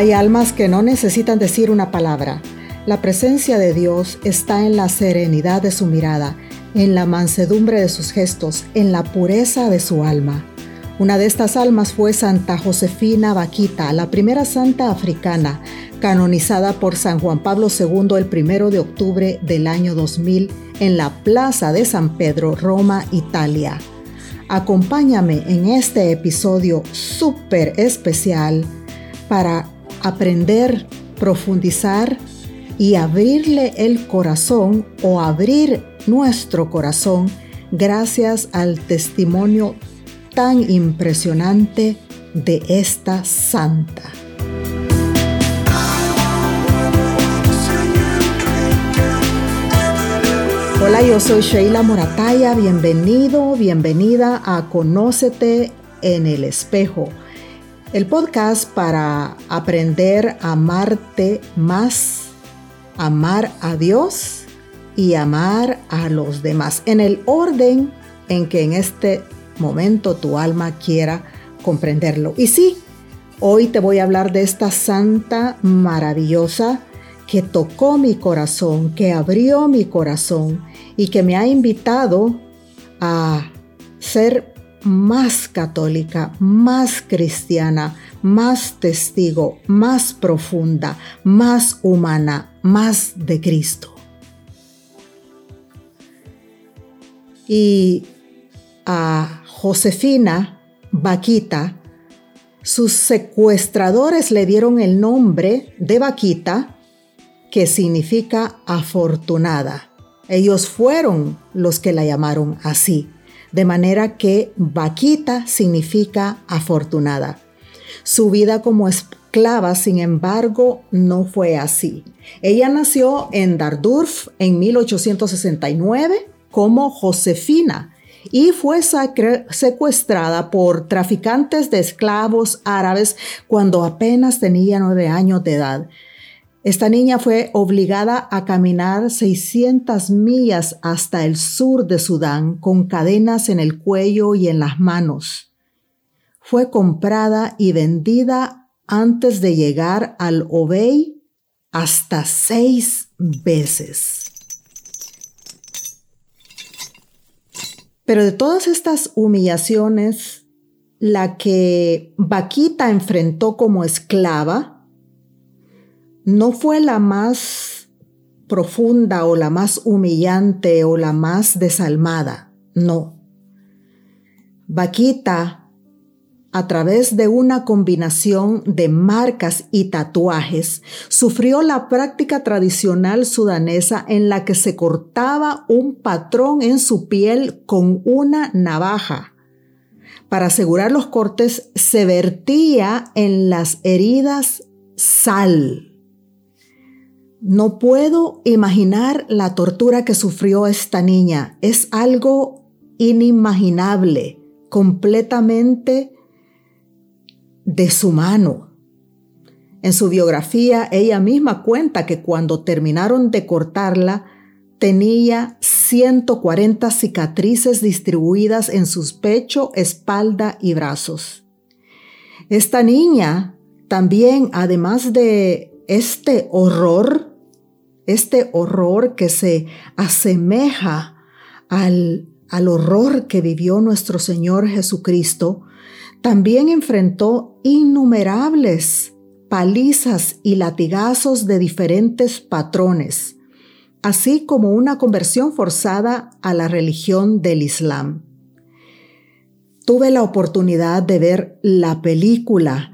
Hay almas que no necesitan decir una palabra. La presencia de Dios está en la serenidad de su mirada, en la mansedumbre de sus gestos, en la pureza de su alma. Una de estas almas fue Santa Josefina Vaquita, la primera santa africana, canonizada por San Juan Pablo II el primero de octubre del año 2000 en la Plaza de San Pedro, Roma, Italia. Acompáñame en este episodio súper especial para aprender, profundizar y abrirle el corazón o abrir nuestro corazón gracias al testimonio tan impresionante de esta santa. Hola, yo soy Sheila Morataya, bienvenido, bienvenida a Conócete en el espejo el podcast para aprender a amarte más, amar a Dios y amar a los demás, en el orden en que en este momento tu alma quiera comprenderlo. Y sí, hoy te voy a hablar de esta santa maravillosa que tocó mi corazón, que abrió mi corazón y que me ha invitado a ser más católica, más cristiana, más testigo, más profunda, más humana, más de Cristo. Y a Josefina Vaquita, sus secuestradores le dieron el nombre de Vaquita, que significa afortunada. Ellos fueron los que la llamaron así de manera que vaquita significa afortunada. Su vida como esclava, sin embargo, no fue así. Ella nació en Dardurf en 1869 como Josefina y fue secuestrada por traficantes de esclavos árabes cuando apenas tenía nueve años de edad. Esta niña fue obligada a caminar 600 millas hasta el sur de Sudán con cadenas en el cuello y en las manos. Fue comprada y vendida antes de llegar al Obey hasta seis veces. Pero de todas estas humillaciones, la que Vaquita enfrentó como esclava no fue la más profunda o la más humillante o la más desalmada, no. Vaquita, a través de una combinación de marcas y tatuajes, sufrió la práctica tradicional sudanesa en la que se cortaba un patrón en su piel con una navaja. Para asegurar los cortes se vertía en las heridas sal no puedo imaginar la tortura que sufrió esta niña. Es algo inimaginable, completamente deshumano. En su biografía, ella misma cuenta que cuando terminaron de cortarla, tenía 140 cicatrices distribuidas en sus pecho, espalda y brazos. Esta niña también, además de este horror, este horror que se asemeja al, al horror que vivió nuestro Señor Jesucristo, también enfrentó innumerables palizas y latigazos de diferentes patrones, así como una conversión forzada a la religión del Islam. Tuve la oportunidad de ver la película.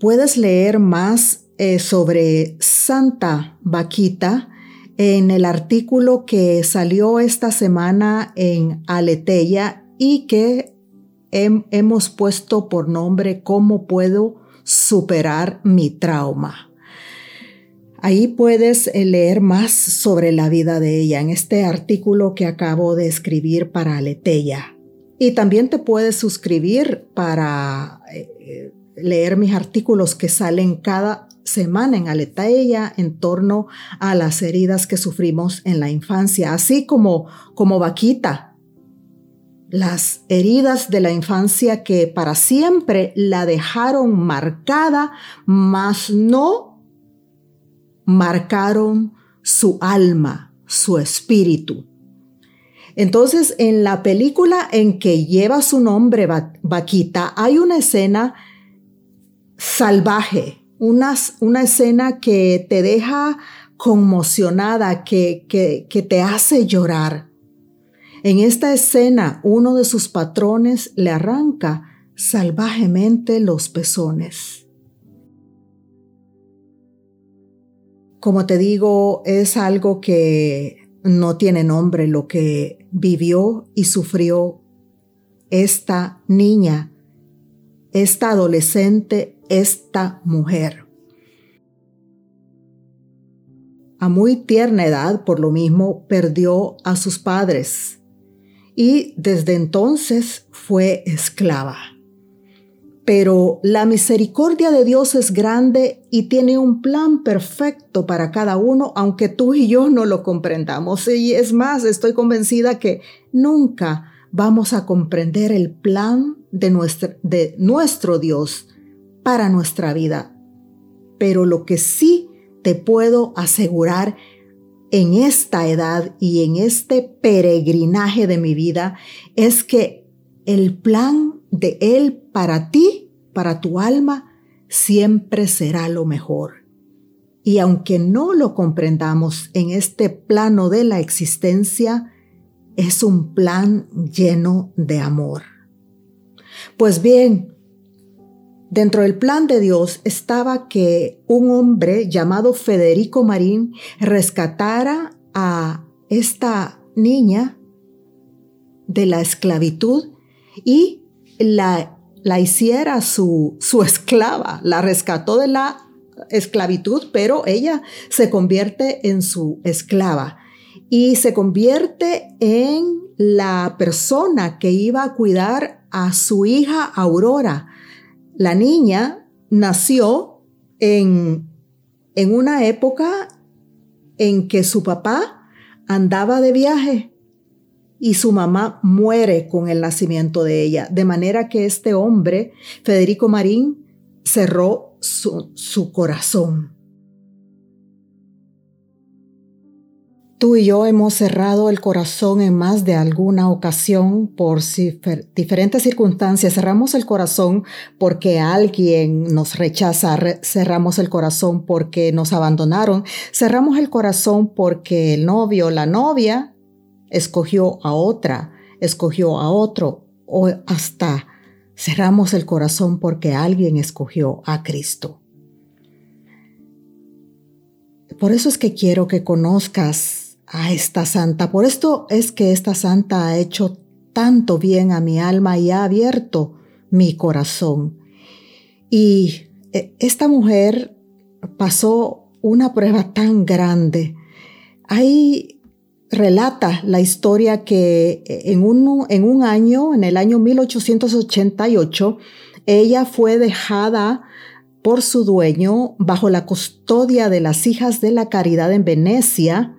Puedes leer más eh, sobre Santa Vaquita en el artículo que salió esta semana en Aleteya y que hemos puesto por nombre ¿Cómo puedo superar mi trauma? Ahí puedes eh, leer más sobre la vida de ella en este artículo que acabo de escribir para Aleteya. Y también te puedes suscribir para eh, leer mis artículos que salen cada semana en Aletaella en torno a las heridas que sufrimos en la infancia, así como, como Vaquita. las heridas de la infancia que para siempre la dejaron marcada, mas no marcaron su alma, su espíritu. Entonces, en la película en que lleva su nombre Vaquita, hay una escena salvaje, una, una escena que te deja conmocionada, que, que, que te hace llorar. En esta escena, uno de sus patrones le arranca salvajemente los pezones. Como te digo, es algo que no tiene nombre lo que vivió y sufrió esta niña, esta adolescente, esta mujer. A muy tierna edad, por lo mismo, perdió a sus padres y desde entonces fue esclava. Pero la misericordia de Dios es grande y tiene un plan perfecto para cada uno, aunque tú y yo no lo comprendamos. Y es más, estoy convencida que nunca vamos a comprender el plan de de nuestro Dios para nuestra vida. Pero lo que sí te puedo asegurar en esta edad y en este peregrinaje de mi vida es que el plan de Él para ti, para tu alma, siempre será lo mejor. Y aunque no lo comprendamos en este plano de la existencia, es un plan lleno de amor. Pues bien, Dentro del plan de Dios estaba que un hombre llamado Federico Marín rescatara a esta niña de la esclavitud y la, la hiciera su, su esclava, la rescató de la esclavitud, pero ella se convierte en su esclava. Y se convierte en la persona que iba a cuidar a su hija Aurora, la niña nació en, en una época en que su papá andaba de viaje y su mamá muere con el nacimiento de ella, de manera que este hombre, Federico Marín, cerró su, su corazón. Tú y yo hemos cerrado el corazón en más de alguna ocasión por diferentes circunstancias. Cerramos el corazón porque alguien nos rechaza, cerramos el corazón porque nos abandonaron, cerramos el corazón porque el novio o la novia escogió a otra, escogió a otro, o hasta cerramos el corazón porque alguien escogió a Cristo. Por eso es que quiero que conozcas a esta santa. Por esto es que esta santa ha hecho tanto bien a mi alma y ha abierto mi corazón. Y eh, esta mujer pasó una prueba tan grande. Ahí relata la historia que eh, en un, en un año, en el año 1888, ella fue dejada por su dueño bajo la custodia de las hijas de la caridad en Venecia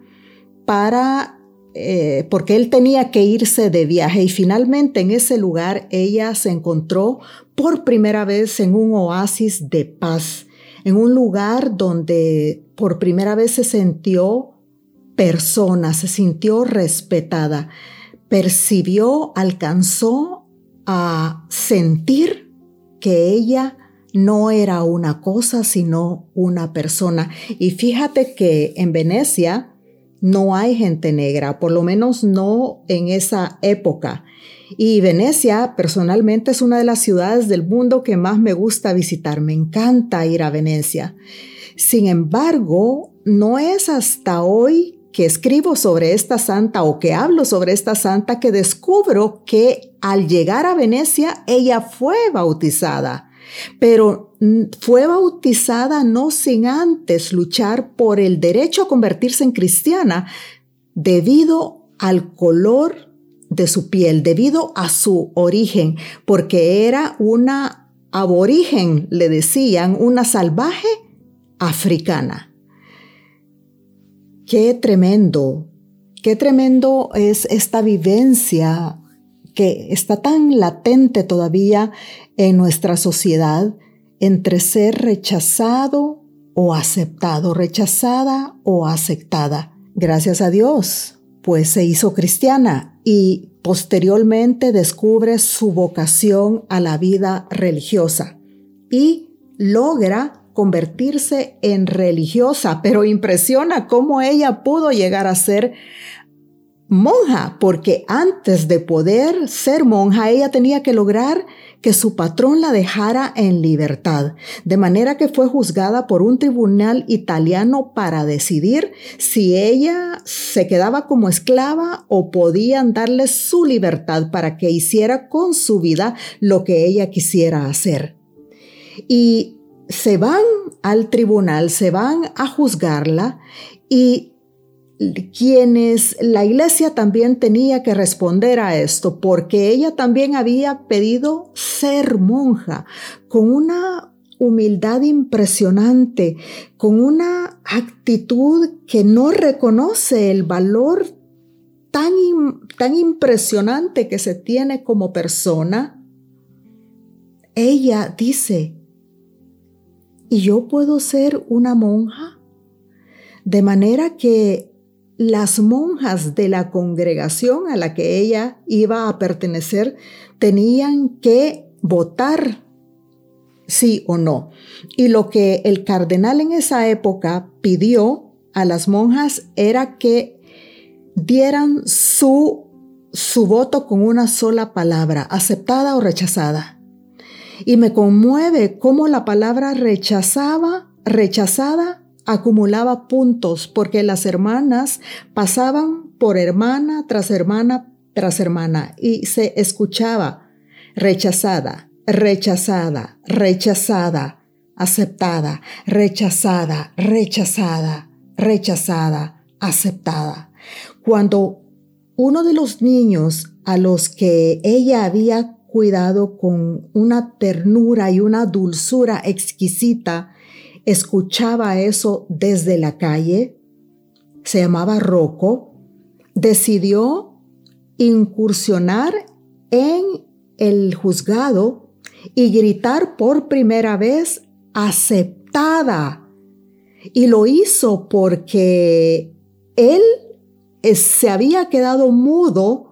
para, eh, porque él tenía que irse de viaje y finalmente en ese lugar ella se encontró por primera vez en un oasis de paz, en un lugar donde por primera vez se sintió persona, se sintió respetada, percibió, alcanzó a sentir que ella no era una cosa, sino una persona. Y fíjate que en Venecia, no hay gente negra, por lo menos no en esa época. Y Venecia personalmente es una de las ciudades del mundo que más me gusta visitar. Me encanta ir a Venecia. Sin embargo, no es hasta hoy que escribo sobre esta santa o que hablo sobre esta santa que descubro que al llegar a Venecia ella fue bautizada pero fue bautizada no sin antes luchar por el derecho a convertirse en cristiana debido al color de su piel, debido a su origen, porque era una aborigen, le decían, una salvaje africana. Qué tremendo, qué tremendo es esta vivencia que está tan latente todavía en nuestra sociedad entre ser rechazado o aceptado, rechazada o aceptada. Gracias a Dios, pues se hizo cristiana y posteriormente descubre su vocación a la vida religiosa y logra convertirse en religiosa, pero impresiona cómo ella pudo llegar a ser monja, porque antes de poder ser monja, ella tenía que lograr que su patrón la dejara en libertad, de manera que fue juzgada por un tribunal italiano para decidir si ella se quedaba como esclava o podían darle su libertad para que hiciera con su vida lo que ella quisiera hacer. Y se van al tribunal, se van a juzgarla y quienes la iglesia también tenía que responder a esto, porque ella también había pedido ser monja con una humildad impresionante, con una actitud que no reconoce el valor tan, tan impresionante que se tiene como persona. Ella dice, ¿y yo puedo ser una monja? De manera que las monjas de la congregación a la que ella iba a pertenecer tenían que votar sí o no. Y lo que el cardenal en esa época pidió a las monjas era que dieran su, su voto con una sola palabra, aceptada o rechazada. Y me conmueve cómo la palabra rechazaba, rechazada acumulaba puntos porque las hermanas pasaban por hermana tras hermana tras hermana y se escuchaba rechazada, rechazada, rechazada, aceptada, rechazada, rechazada, rechazada, aceptada. Cuando uno de los niños a los que ella había cuidado con una ternura y una dulzura exquisita, escuchaba eso desde la calle, se llamaba Rocco, decidió incursionar en el juzgado y gritar por primera vez aceptada. Y lo hizo porque él se había quedado mudo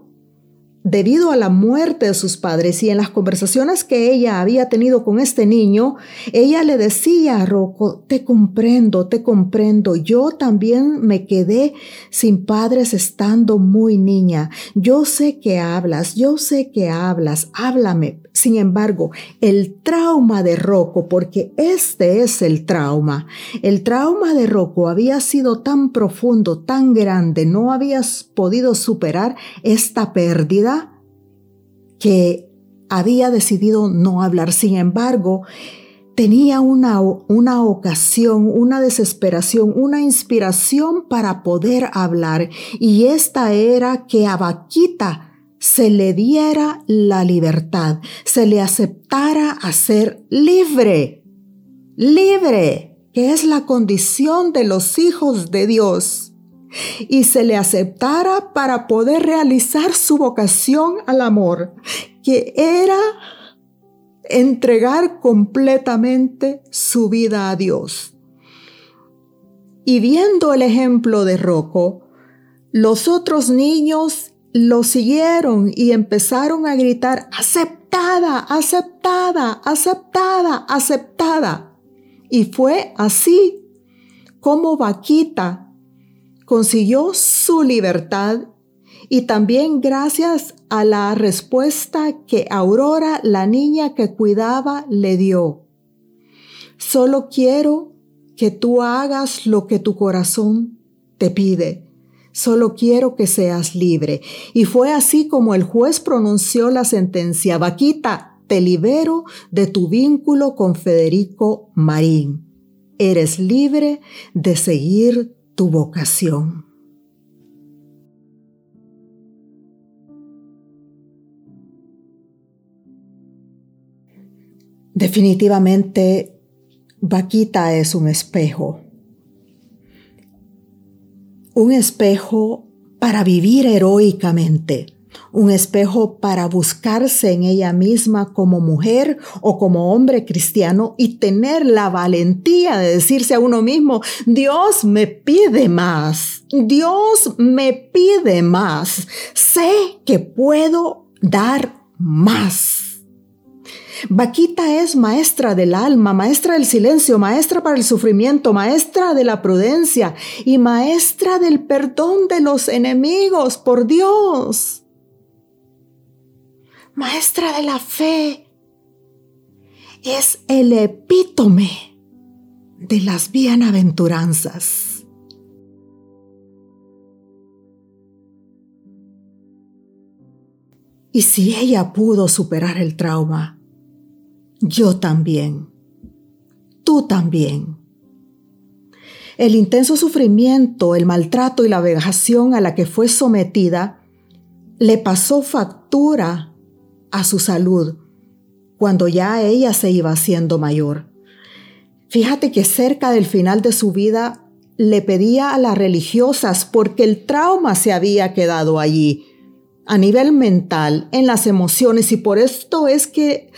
debido a la muerte de sus padres. Y en las conversaciones que ella había tenido con este niño, ella le decía a Rocco, te comprendo, te comprendo, yo también me quedé sin padres estando muy niña, yo sé que hablas, yo sé que hablas, háblame. Sin embargo, el trauma de Rocco, porque este es el trauma, el trauma de Rocco había sido tan profundo, tan grande, no habías podido superar esta pérdida que había decidido no hablar. Sin embargo, tenía una, una ocasión, una desesperación, una inspiración para poder hablar. Y esta era que a Vaquita se le diera la libertad, se le aceptara a ser libre, libre, que es la condición de los hijos de Dios y se le aceptara para poder realizar su vocación al amor, que era entregar completamente su vida a Dios. Y viendo el ejemplo de Rocco, los otros niños lo siguieron y empezaron a gritar, aceptada, aceptada, aceptada, aceptada. Y fue así como Vaquita consiguió su libertad y también gracias a la respuesta que Aurora, la niña que cuidaba, le dio. Solo quiero que tú hagas lo que tu corazón te pide. Solo quiero que seas libre. Y fue así como el juez pronunció la sentencia. Vaquita, te libero de tu vínculo con Federico Marín. Eres libre de seguir tu vocación. Definitivamente, Vaquita es un espejo. Un espejo para vivir heroicamente. un espejo para buscarse en ella misma como mujer o como hombre cristiano y tener la valentía de decirse a uno mismo, Dios me pide más, Dios me pide más, sé que puedo dar más. Vaquita es maestra del alma, maestra del silencio, maestra para el sufrimiento, maestra de la prudencia y maestra del perdón de los enemigos por Dios. Maestra de la fe es el epítome de las bienaventuranzas. Y si ella pudo superar el trauma, yo también. Tú también. El intenso sufrimiento, el maltrato y la vejación a la que fue sometida le pasó factura a su salud cuando ya ella se iba haciendo mayor. Fíjate que cerca del final de su vida le pedía a las religiosas porque el trauma se había quedado allí, a nivel mental, en las emociones, y por esto es que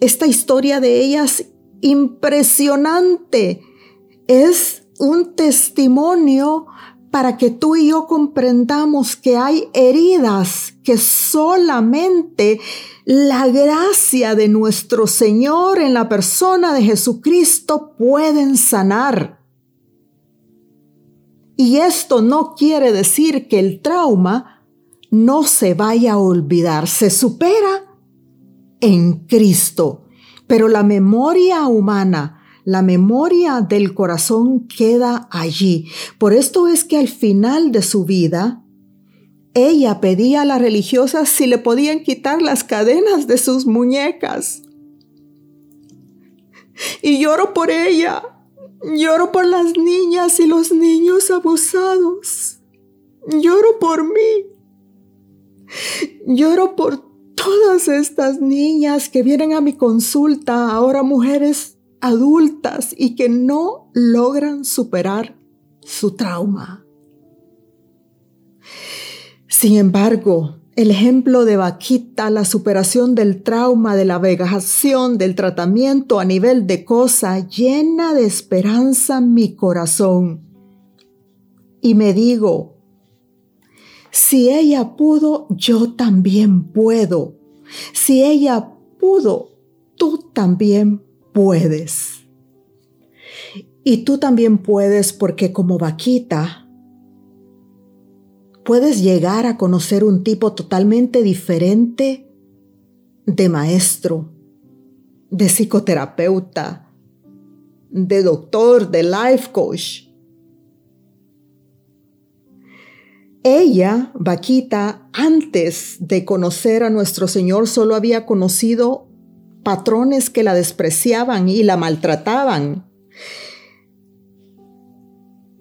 esta historia de ellas impresionante. Es un testimonio para que tú y yo comprendamos que hay heridas que solamente la gracia de nuestro Señor en la persona de Jesucristo pueden sanar. Y esto no quiere decir que el trauma no se vaya a olvidar, se supera en Cristo. Pero la memoria humana, la memoria del corazón queda allí. Por esto es que al final de su vida, ella pedía a las religiosas si le podían quitar las cadenas de sus muñecas. Y lloro por ella, lloro por las niñas y los niños abusados, lloro por mí, lloro por todas estas niñas que vienen a mi consulta, ahora mujeres adultas y que no logran superar su trauma. Sin embargo, el ejemplo de Vaquita, la superación del trauma, de la vegación, del tratamiento a nivel de cosa, llena de esperanza mi corazón. Y me digo, si ella pudo, yo también puedo. Si ella pudo, tú también puedes. Y tú también puedes porque como vaquita, puedes llegar a conocer un tipo totalmente diferente de maestro, de psicoterapeuta, de doctor, de life coach Ella, Vaquita, antes de conocer a nuestro Señor, solo había conocido patrones que la despreciaban y la maltrataban.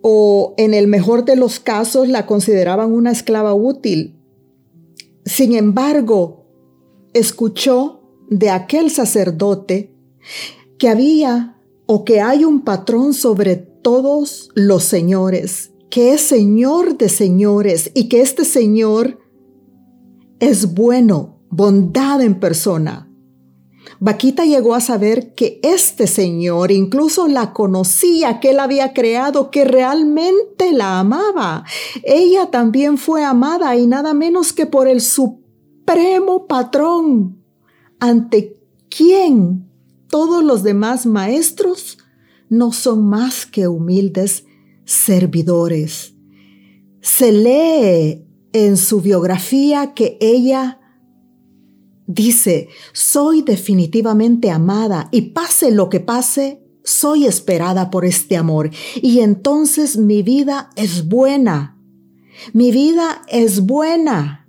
O en el mejor de los casos la consideraban una esclava útil. Sin embargo, escuchó de aquel sacerdote que había o que hay un patrón sobre todos los señores que es Señor de señores y que este Señor es bueno, bondad en persona. Vaquita llegó a saber que este Señor incluso la conocía, que él había creado, que realmente la amaba. Ella también fue amada y nada menos que por el supremo patrón, ante quien todos los demás maestros no son más que humildes servidores. Se lee en su biografía que ella dice, soy definitivamente amada y pase lo que pase, soy esperada por este amor. Y entonces mi vida es buena. Mi vida es buena.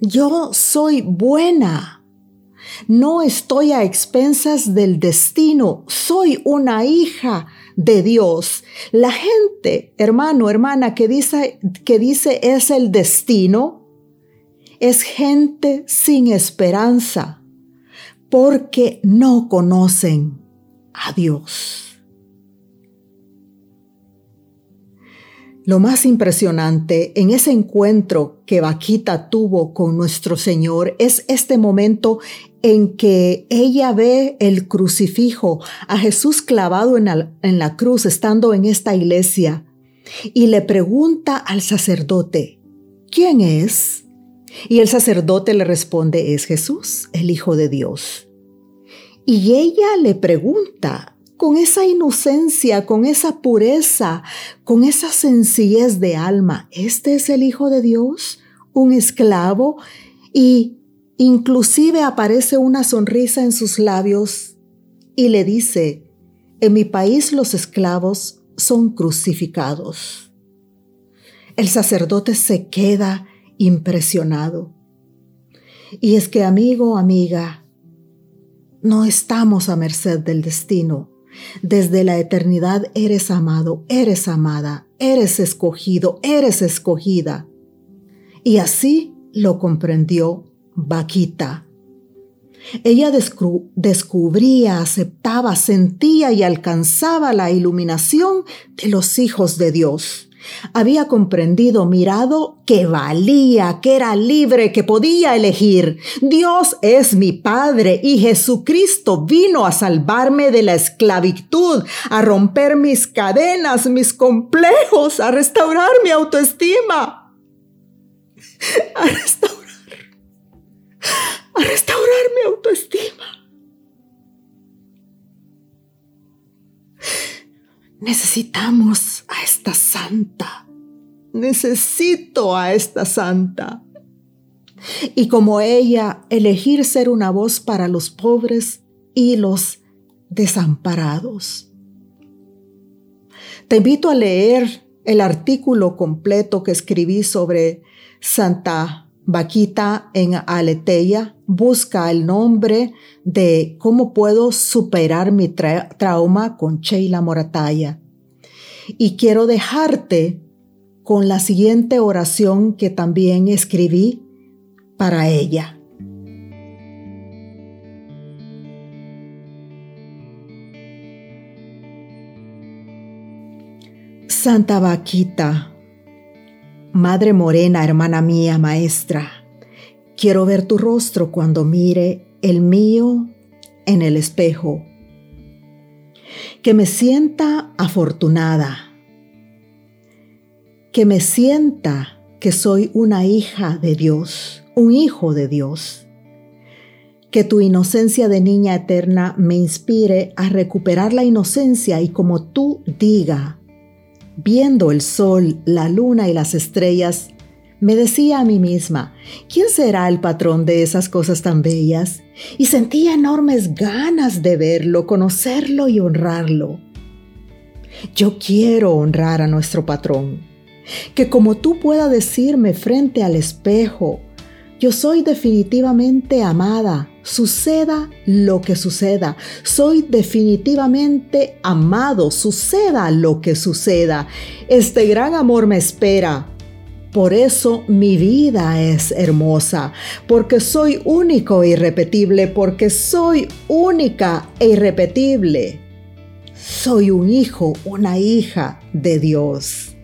Yo soy buena. No estoy a expensas del destino. Soy una hija de Dios. La gente, hermano, hermana, que dice, que dice es el destino, es gente sin esperanza porque no conocen a Dios. Lo más impresionante en ese encuentro que Vaquita tuvo con nuestro Señor es este momento en que ella ve el crucifijo, a Jesús clavado en la, cruz, estando en esta iglesia, y le pregunta al sacerdote, ¿quién es? Y el sacerdote le responde, es Jesús, el Hijo de Dios. Y ella le pregunta, con esa inocencia, con esa pureza, con esa sencillez de alma, ¿este es el Hijo de Dios? ¿Un esclavo? Y inclusive aparece una sonrisa en sus labios y le dice, en mi país los esclavos son crucificados. El sacerdote se queda impresionado. Y es que, amigo, amiga, no estamos a merced del destino. Desde la eternidad eres amado, eres amada, eres escogido, eres escogida. Y así lo comprendió Vaquita. Ella descubría, aceptaba, sentía y alcanzaba la iluminación de los hijos de Dios. Había comprendido, mirado, que valía, que era libre, que podía elegir. Dios es mi Padre y Jesucristo vino a salvarme de la esclavitud, a romper mis cadenas, mis complejos, a restaurar mi autoestima. A restaurar, a restaurar mi autoestima. Necesitamos a esta santa. Necesito a esta santa. Y como ella, elegir ser una voz para los pobres y los desamparados. Te invito a leer el artículo completo que escribí sobre Santa Vaquita en Aleteia. Busca el nombre de cómo puedo superar mi trauma con Sheila Morataya. Y quiero dejarte con la siguiente oración que también escribí para ella. Santa Vaquita, Madre Morena, hermana mía, maestra, quiero ver tu rostro cuando mire el mío en el espejo. Que me sienta afortunada. Que me sienta que soy una hija de Dios, un hijo de Dios. Que tu inocencia de niña eterna me inspire a recuperar la inocencia y como tú diga, viendo el sol, la luna y las estrellas, me decía a mí misma, ¿quién será el patrón de esas cosas tan bellas? Y sentía enormes ganas de verlo, conocerlo y honrarlo. Yo quiero honrar a nuestro patrón. Que como tú pueda decirme frente al espejo, yo soy definitivamente amada, suceda lo que suceda. Soy definitivamente amado, suceda lo que suceda. Este gran amor me espera por eso mi vida es hermosa, porque soy único e irrepetible, porque soy única e irrepetible. Soy un hijo, una hija de Dios.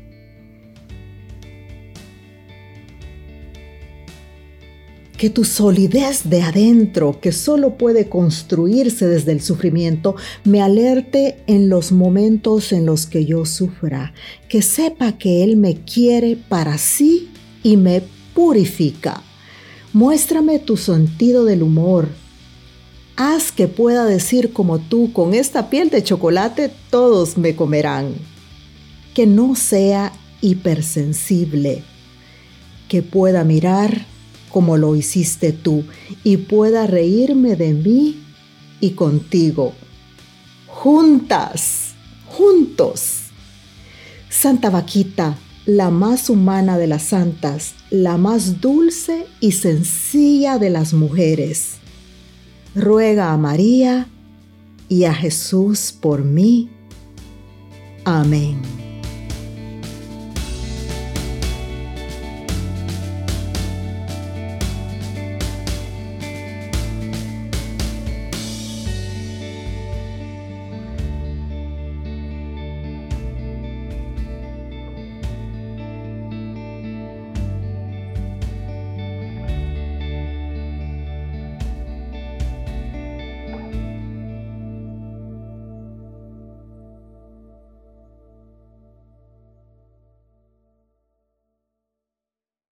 Que tu solidez de adentro, que solo puede construirse desde el sufrimiento, me alerte en los momentos en los que yo sufra, que sepa que Él me quiere para sí y me purifica. Muéstrame tu sentido del humor. Haz que pueda decir como tú, con esta piel de chocolate todos me comerán. Que no sea hipersensible, que pueda mirar como lo hiciste tú y pueda reírme de mí y contigo. Juntas, juntos. Santa Vaquita, la más humana de las santas, la más dulce y sencilla de las mujeres. Ruega a María y a Jesús por mí. Amén.